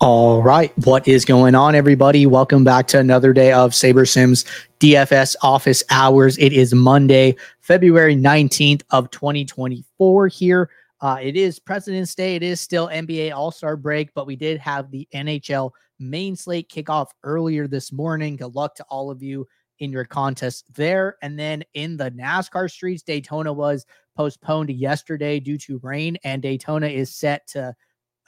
All right. What is going on, everybody? Welcome back to another day of SaberSims DFS office hours. It is Monday, February 19th of 2024 here. Uh, it is President's Day. It is still NBA All-Star break, but we did have the NHL main slate kickoff earlier this morning. Good luck to all of you in your contest there. And then in the NASCAR streets, Daytona was postponed yesterday due to rain, and Daytona is set to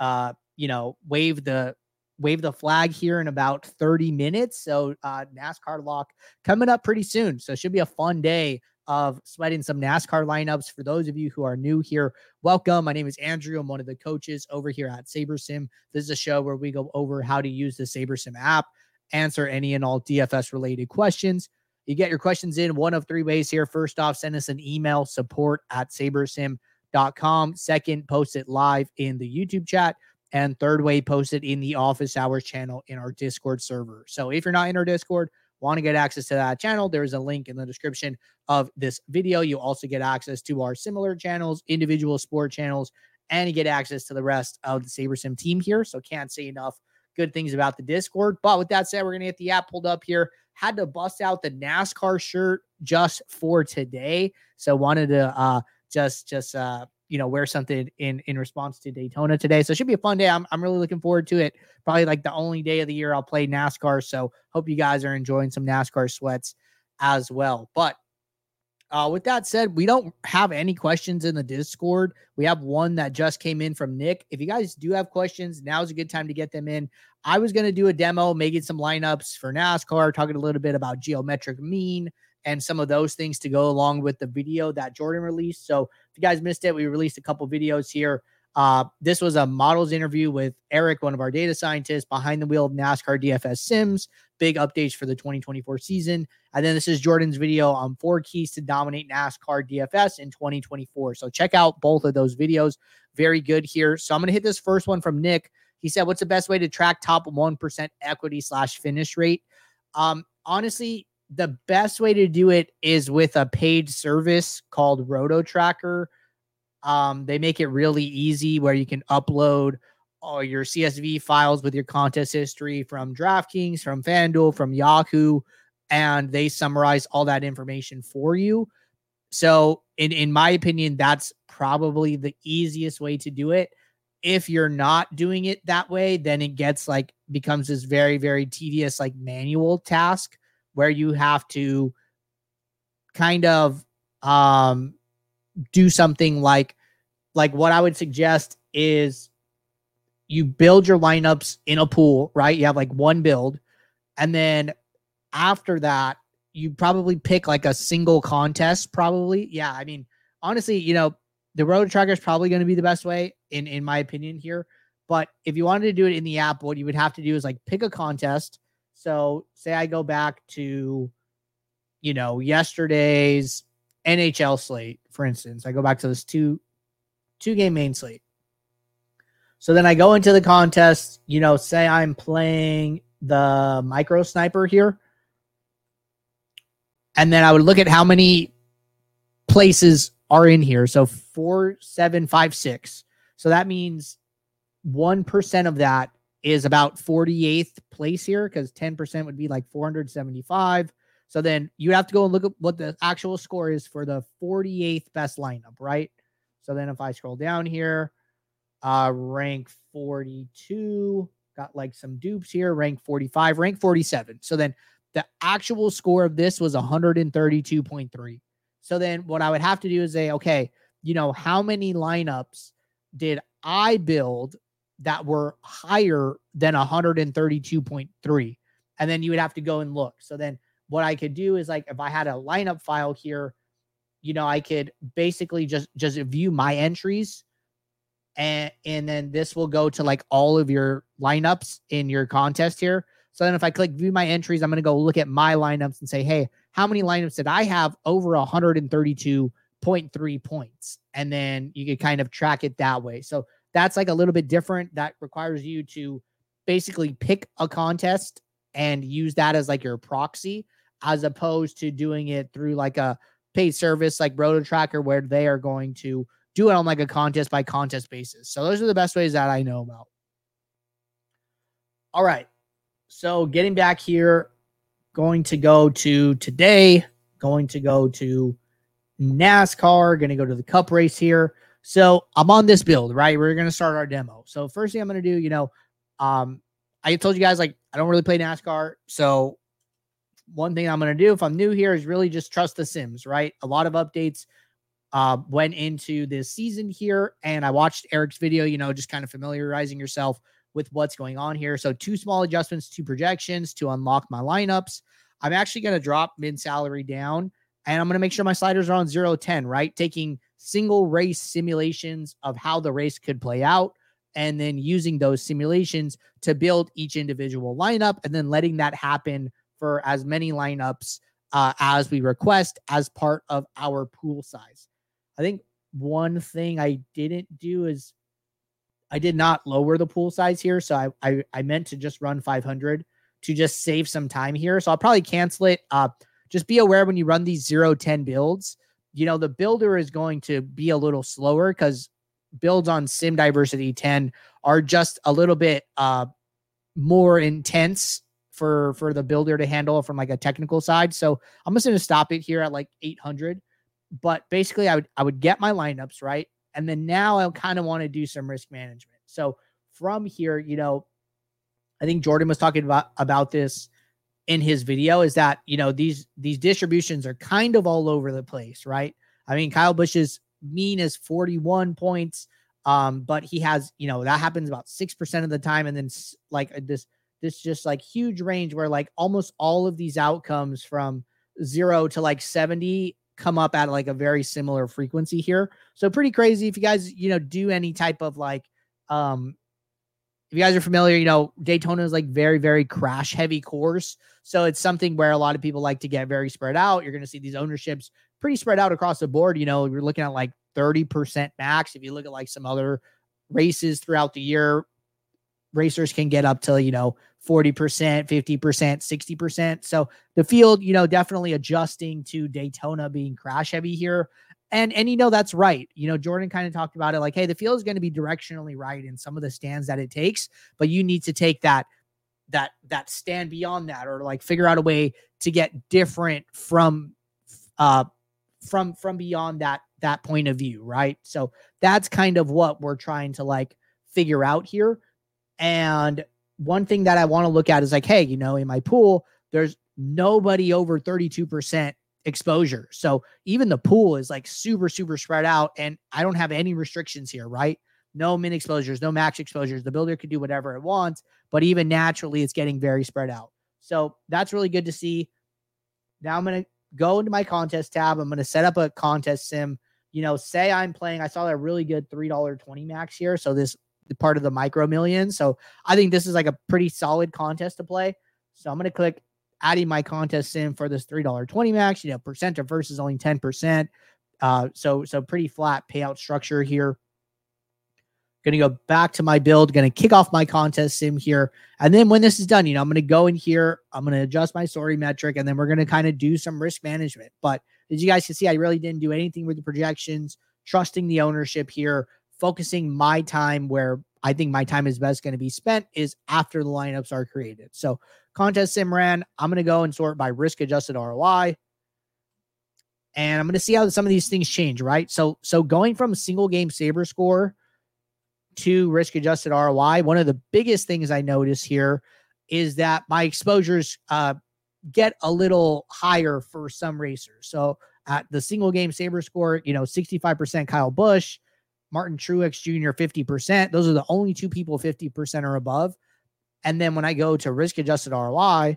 uh, you know, wave the wave the flag here in about 30 minutes. So uh, NASCAR lock coming up pretty soon. So it should be a fun day of sweating some NASCAR lineups. For those of you who are new here, welcome. My name is Andrew. I'm one of the coaches over here at SaberSim. This is a show where we go over how to use the SaberSim app, answer any and all DFS related questions. You get your questions in one of three ways here. First off, send us an email support at sabersim.com. Second, post it live in the YouTube chat and third way posted in the office hours channel in our Discord server. So if you're not in our Discord, want to get access to that channel, there's a link in the description of this video. You also get access to our similar channels, individual sport channels, and you get access to the rest of the SaberSim team here. So can't say enough good things about the Discord. But with that said, we're going to get the app pulled up here. Had to bust out the NASCAR shirt just for today. So wanted to uh just just uh you know wear something in in response to Daytona today. So it should be a fun day. I'm I'm really looking forward to it. Probably like the only day of the year I'll play NASCAR. So hope you guys are enjoying some NASCAR sweats as well. But uh, with that said, we don't have any questions in the Discord. We have one that just came in from Nick. If you guys do have questions, now's a good time to get them in. I was going to do a demo, making some lineups for NASCAR, talking a little bit about geometric mean, and some of those things to go along with the video that Jordan released. So if you guys missed it, we released a couple videos here. Uh, this was a models interview with Eric, one of our data scientists behind the wheel of NASCAR DFS Sims. Big updates for the 2024 season. And then this is Jordan's video on four keys to dominate NASCAR DFS in 2024. So check out both of those videos. Very good here. So I'm going to hit this first one from Nick. He said, What's the best way to track top 1% equity slash finish rate? Um, honestly, the best way to do it is with a paid service called Roto Tracker. Um, they make it really easy where you can upload all your CSV files with your contest history from DraftKings, from FanDuel, from Yahoo, and they summarize all that information for you. So, in in my opinion, that's probably the easiest way to do it. If you're not doing it that way, then it gets like becomes this very very tedious like manual task where you have to kind of um do something like like what I would suggest is you build your lineups in a pool, right? You have like one build and then after that you probably pick like a single contest probably. Yeah, I mean honestly, you know, the Roto Tracker is probably going to be the best way in in my opinion here. But if you wanted to do it in the app, what you would have to do is like pick a contest so, say I go back to, you know, yesterday's NHL slate, for instance. I go back to this two two game main slate. So then I go into the contest, you know, say I'm playing the micro sniper here. And then I would look at how many places are in here. So four, seven, five, six. So that means 1% of that is about 48th place here because 10% would be like 475. So then you have to go and look at what the actual score is for the 48th best lineup, right? So then if I scroll down here, uh rank 42, got like some dupes here, rank 45, rank 47. So then the actual score of this was 132.3. So then what I would have to do is say, okay, you know, how many lineups did I build that were higher than 132.3. And then you would have to go and look. So then what I could do is like if I had a lineup file here, you know, I could basically just just view my entries and and then this will go to like all of your lineups in your contest here. So then if I click view my entries, I'm going to go look at my lineups and say, "Hey, how many lineups did I have over 132.3 points?" And then you could kind of track it that way. So that's like a little bit different. That requires you to basically pick a contest and use that as like your proxy, as opposed to doing it through like a paid service like Roto Tracker, where they are going to do it on like a contest by contest basis. So those are the best ways that I know about. All right. So getting back here, going to go to today, going to go to NASCAR, going to go to the cup race here. So I'm on this build, right? We're to start our demo. So first thing I'm to do, you know, um, I told you guys like I don't really play NASCAR. So one thing I'm to do if I'm new here is really just trust the Sims, right? A lot of updates uh, went into this season here, and I watched Eric's video, you know, just kind of familiarizing yourself with what's going on here. So, two small adjustments to projections to unlock my lineups. I'm actually to drop min salary down, and I'm to make sure my sliders are on 0 10, right? Taking single race simulations of how the race could play out and then using those simulations to build each individual lineup and then letting that happen for as many lineups uh, as we request as part of our pool size. I think one thing I didn't do is I did not lower the pool size here. So I, I, I meant to just run 500 to just save some time here. So I'll probably cancel it. Uh, just be aware when you run these 0 10 builds, you know, the builder is going to be a little slower because builds on Sim Diversity 10 are just a little bit uh, more intense for for the builder to handle from like a technical side. So I'm just going to stop it here at like 800 but basically I would I would get my lineups right, and then now I kind of want to do some risk management. So from here, you know, I think Jordan was talking about about this in his video is that you know these these distributions are kind of all over the place, right? I mean, Kyle Busch's mean is 41 points, um, but he has you know that happens about six percent of the time, and then like uh, this this just like huge range where like almost all of these outcomes from zero to like 70 come up at like a very similar frequency here. So pretty crazy. If you guys, you know, do any type of like, um, if you guys are familiar, you know, Daytona is like very, very crash heavy course. So it's something where a lot of people like to get very spread out. You're going to see these ownerships pretty spread out across the board. You know, you're looking at like 30% max. If you look at like some other races throughout the year, racers can get up to, you know, 40%, 50%, 60%. So the field, you know, definitely adjusting to Daytona being crash heavy here. And and you know that's right. You know, Jordan kind of talked about it like, hey, the field is going to be directionally right in some of the stands that it takes, but you need to take that that that stand beyond that or like figure out a way to get different from uh from from beyond that that point of view, right? So that's kind of what we're trying to like figure out here. And one thing that I want to look at is like, hey, you know, in my pool, there's nobody over 32% exposure. So even the pool is like super, super spread out. And I don't have any restrictions here, right? No min exposures, no max exposures. The builder can do whatever it wants, but even naturally, it's getting very spread out. So that's really good to see. Now I'm going to go into my contest tab. I'm going to set up a contest sim. You know, say I'm playing, I saw that really good $3.20 max here. So this part of the micro million. So I think this is like a pretty solid contest to play. So I'm going to click adding my contest sim for this $3.20 max, you know, percent of versus only 10%. Uh, so, so pretty flat payout structure here. Going to go back to my build, going to kick off my contest sim here. And then when this is done, you know, I'm going to go in here, I'm going to adjust my story metric, and then we're going to kind of do some risk management. But as you guys can see, I really didn't do anything with the projections, trusting the ownership here focusing my time where I think my time is best going to be spent is after the lineups are created. So contest sim ran, I'm going to go and sort by risk adjusted ROI. And I'm going to see how some of these things change, right? So so going from single game saber score to risk adjusted ROI, one of the biggest things I notice here is that my exposures uh, get a little higher for some racers. So at the single game saber score, you know, 65% Kyle Busch, Martin Truex Jr. 50%. Those are the only two people 50% or above. And then when I go to risk adjusted ROI,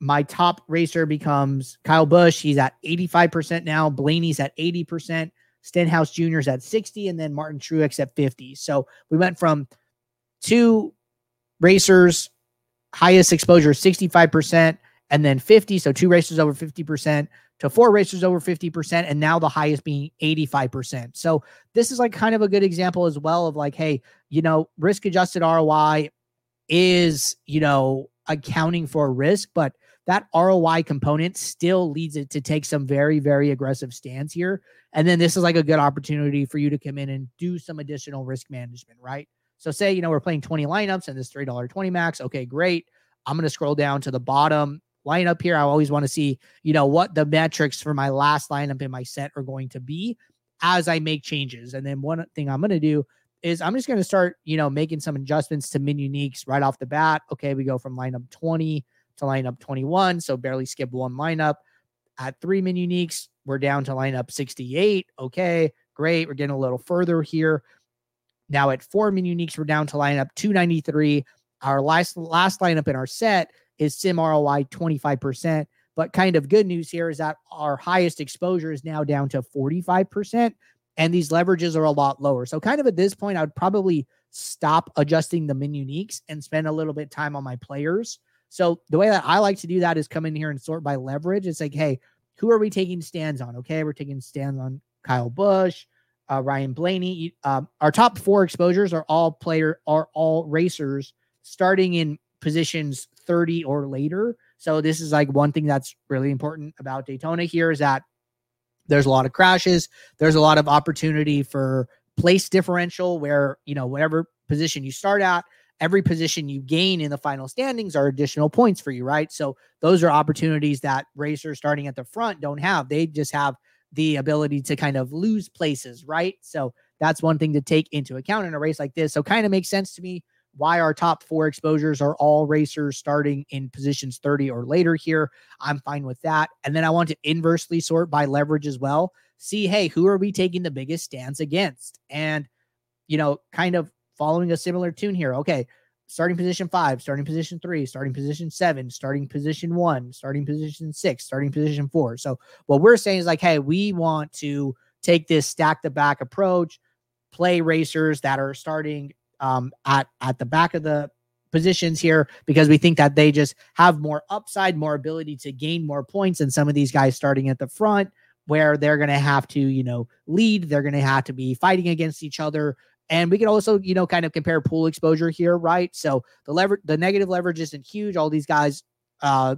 my top racer becomes Kyle Busch. He's at 85% now. Blaney's at 80%. Stenhouse Jr. is at 60, and then Martin Truex at 50. So we went from two racers, highest exposure 65%, and then 50. So two racers over 50%, to four racers over 50%, and now the highest being 85%. So this is like kind of a good example as well of like, hey, you know, risk adjusted ROI is, you know, accounting for risk, but that ROI component still leads it to take some very, very aggressive stands here. And then this is like a good opportunity for you to come in and do some additional risk management, right? So say, you know, we're playing 20 lineups and this $3.20 max. Okay, great. I'm going to scroll down to the bottom lineup here. I always want to see, you know, what the metrics for my last lineup in my set are going to be as I make changes. And then one thing I'm going to do is I'm just going to start, you know, making some adjustments to min uniques right off the bat. Okay, we go from lineup 20 to lineup 21, so barely skip one lineup. At three min uniques, we're down to lineup 68. Okay, great. We're getting a little further here. Now at four min uniques, we're down to lineup 293. Our last last lineup in our set is sim ROI 25%. But kind of good news here is that our highest exposure is now down to 45%, and these leverages are a lot lower. So, kind of at this point, I would probably stop adjusting the min uniques and spend a little bit time on my players. So, the way that I like to do that is come in here and sort by leverage. It's like, hey, who are we taking stands on? Okay, we're taking stands on Kyle Busch, uh, Ryan Blaney. Uh, our top four exposures are all player are all racers starting in positions 30 or later. So this is like one thing that's really important about Daytona here is that there's a lot of crashes. There's a lot of opportunity for place differential where, you know, whatever position you start at, every position you gain in the final standings are additional points for you, right? So those are opportunities that racers starting at the front don't have. They just have the ability to kind of lose places, right? So that's one thing to take into account in a race like this. So kind of makes sense to me why our top four exposures are all racers starting in positions 30 or later here. I'm fine with that. And then I want to inversely sort by leverage as well. See, hey, who are we taking the biggest stance against? And, you know, kind of following a similar tune here. Okay, starting position five, starting position three, starting position seven, starting position one, starting position six, starting position four. So what we're saying is like, hey, we want to take this stack the back approach, play racers that are starting um, at at the back of the positions here because we think that they just have more upside, more ability to gain more points than some of these guys starting at the front, where they're going to have to, you know, lead. They're going to have to be fighting against each other. And we can also, you know, kind of compare pool exposure here, right? So the lever, the negative leverage isn't huge. All these guys, uh,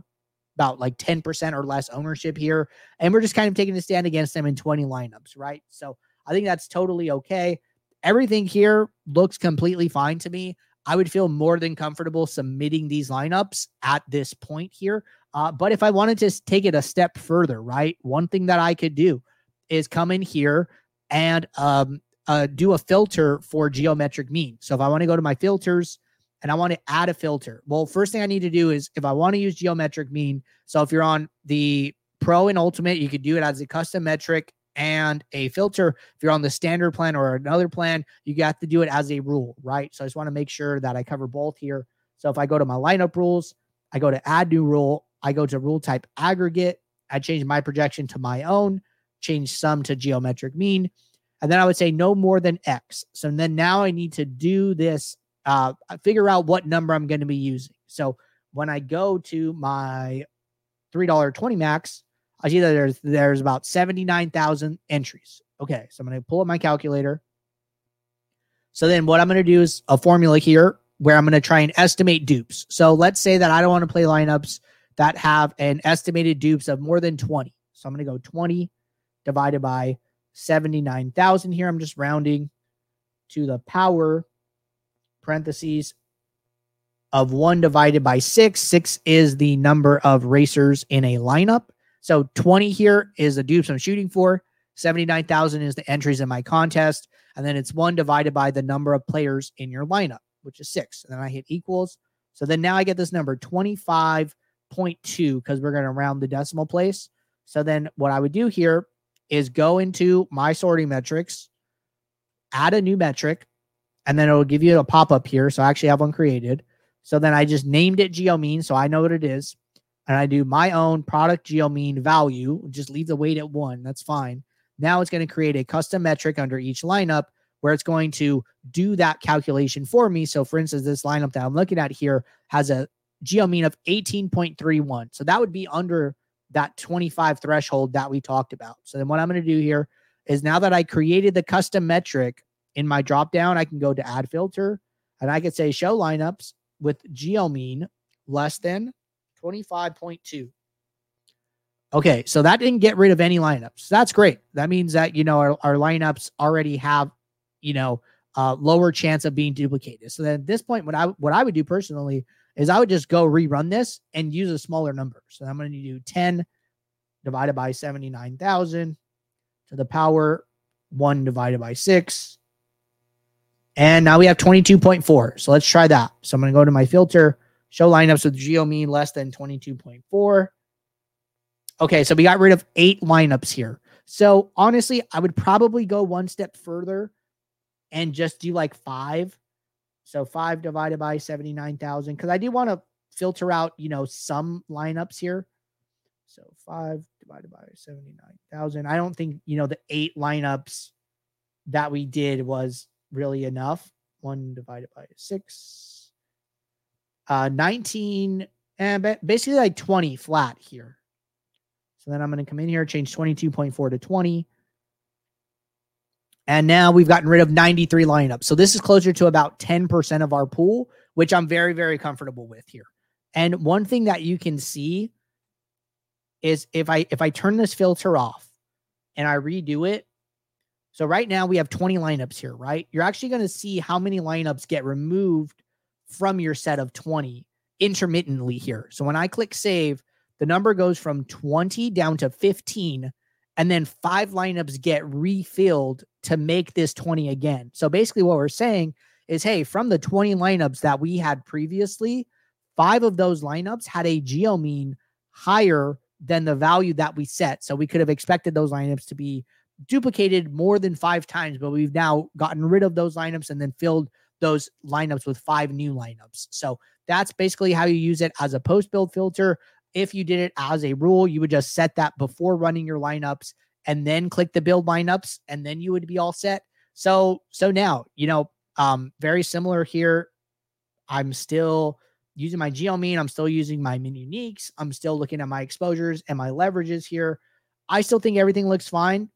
about like 10% or less ownership here. And we're just kind of taking a stand against them in 20 lineups, right? So I think that's totally okay. Everything here looks completely fine to me. I would feel more than comfortable submitting these lineups at this point here. Uh, but if I wanted to take it a step further, right, one thing that I could do is come in here and um, uh, do a filter for geometric mean. So if I want to go to my filters and I want to add a filter, well, first thing I need to do is if I want to use geometric mean. So if you're on the pro and ultimate, you could do it as a custom metric and a filter. If you're on the standard plan or another plan, you got to do it as a rule, right? So I just want to make sure that I cover both here. So if I go to my lineup rules, I go to add new rule, I go to rule type aggregate, I change my projection to my own, change sum to geometric mean, and then I would say no more than X. So then now I need to do this, uh, figure out what number I'm going to be using. So when I go to my $3.20 max, I see that there's there's about 79,000 entries. Okay, so I'm going to pull up my calculator. So then what I'm going to do is a formula here where I'm going to try and estimate dupes. So let's say that I don't want to play lineups that have an estimated dupes of more than 20. So I'm going to go 20 divided by 79,000 here. I'm just rounding to the power parentheses of 1 divided by 6. 6 is the number of racers in a lineup. So 20 here is the dupes I'm shooting for. 79,000 is the entries in my contest. And then it's one divided by the number of players in your lineup, which is six. And then I hit equals. So then now I get this number 25.2 because we're going to round the decimal place. So then what I would do here is go into my sorting metrics, add a new metric, and then it'll give you a pop up here. So I actually have one created. So then I just named it GeoMean. So I know what it is and I do my own product geo mean value, just leave the weight at one. That's fine. Now it's going to create a custom metric under each lineup where it's going to do that calculation for me. So, for instance, this lineup that I'm looking at here has a geo mean of 18.31. So that would be under that 25 threshold that we talked about. So then what I'm going to do here is now that I created the custom metric in my drop down, I can go to add filter and I could say show lineups with geo mean less than 25.2. Okay, so that didn't get rid of any lineups. That's great. That means that, you know, our, our lineups already have, you know, uh, lower chance of being duplicated. So then at this point, what I what I would do personally is I would just go rerun this and use a smaller number. So I'm going to do 10 divided by 79,000 to the power 1 divided by 6. And now we have 22.4. So let's try that. So I'm going to go to my filter, show lineups with geo mean less than 22.4. Okay, so we got rid of eight lineups here. So honestly, I would probably go one step further and just do like five. So five divided by 79,000. Because I do want to filter out, you know, some lineups here. So five divided by 79,000. I don't think, you know, the eight lineups that we did was really enough. One divided by six. Uh, 19 and basically like 20 flat here. So then I'm going to come in here, change 22.4 to 20. And now we've gotten rid of 93 lineups. So this is closer to about 10% of our pool, which I'm very, very comfortable with here. And one thing that you can see is if I if I turn this filter off and I redo it. So right now we have 20 lineups here, right? You're actually going to see how many lineups get removed from your set of 20 intermittently here. So when I click save, the number goes from 20 down to 15 and then five lineups get refilled to make this 20 again. So basically what we're saying is hey, from the 20 lineups that we had previously, five of those lineups had a geo mean higher than the value that we set. So we could have expected those lineups to be duplicated more than five times, but we've now gotten rid of those lineups and then filled those lineups with five new lineups. So that's basically how you use it as a post build filter. If you did it as a rule, you would just set that before running your lineups and then click the build lineups and then you would be all set. So so now, you know, um very similar here. I'm still using my geo mean, I'm still using my min uniques, I'm still looking at my exposures and my leverages here. I still think everything looks fine.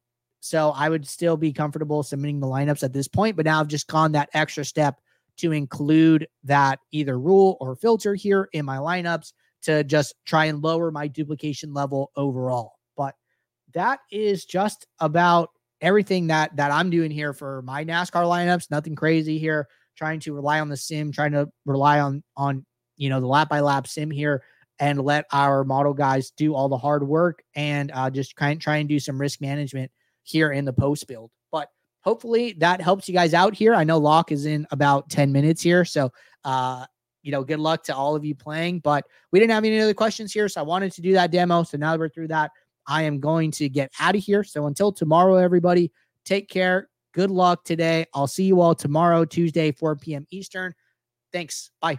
So I would still be comfortable submitting the lineups at this point, but now I've just gone that extra step to include that either rule or filter here in my lineups to just try and lower my duplication level overall. But that is just about everything that that I'm doing here for my NASCAR lineups. Nothing crazy here. Trying to rely on the sim, trying to rely on on you know the lap by lap sim here, and let our model guys do all the hard work and uh, just try and try and do some risk management here in the post build. But hopefully that helps you guys out here. I know lock is in about 10 minutes here. So uh you know, good luck to all of you playing. But we didn't have any other questions here. So I wanted to do that demo. So now that we're through that, I am going to get out of here. So until tomorrow, everybody, take care. Good luck today. I'll see you all tomorrow, Tuesday, 4 p.m. Eastern. Thanks. Bye.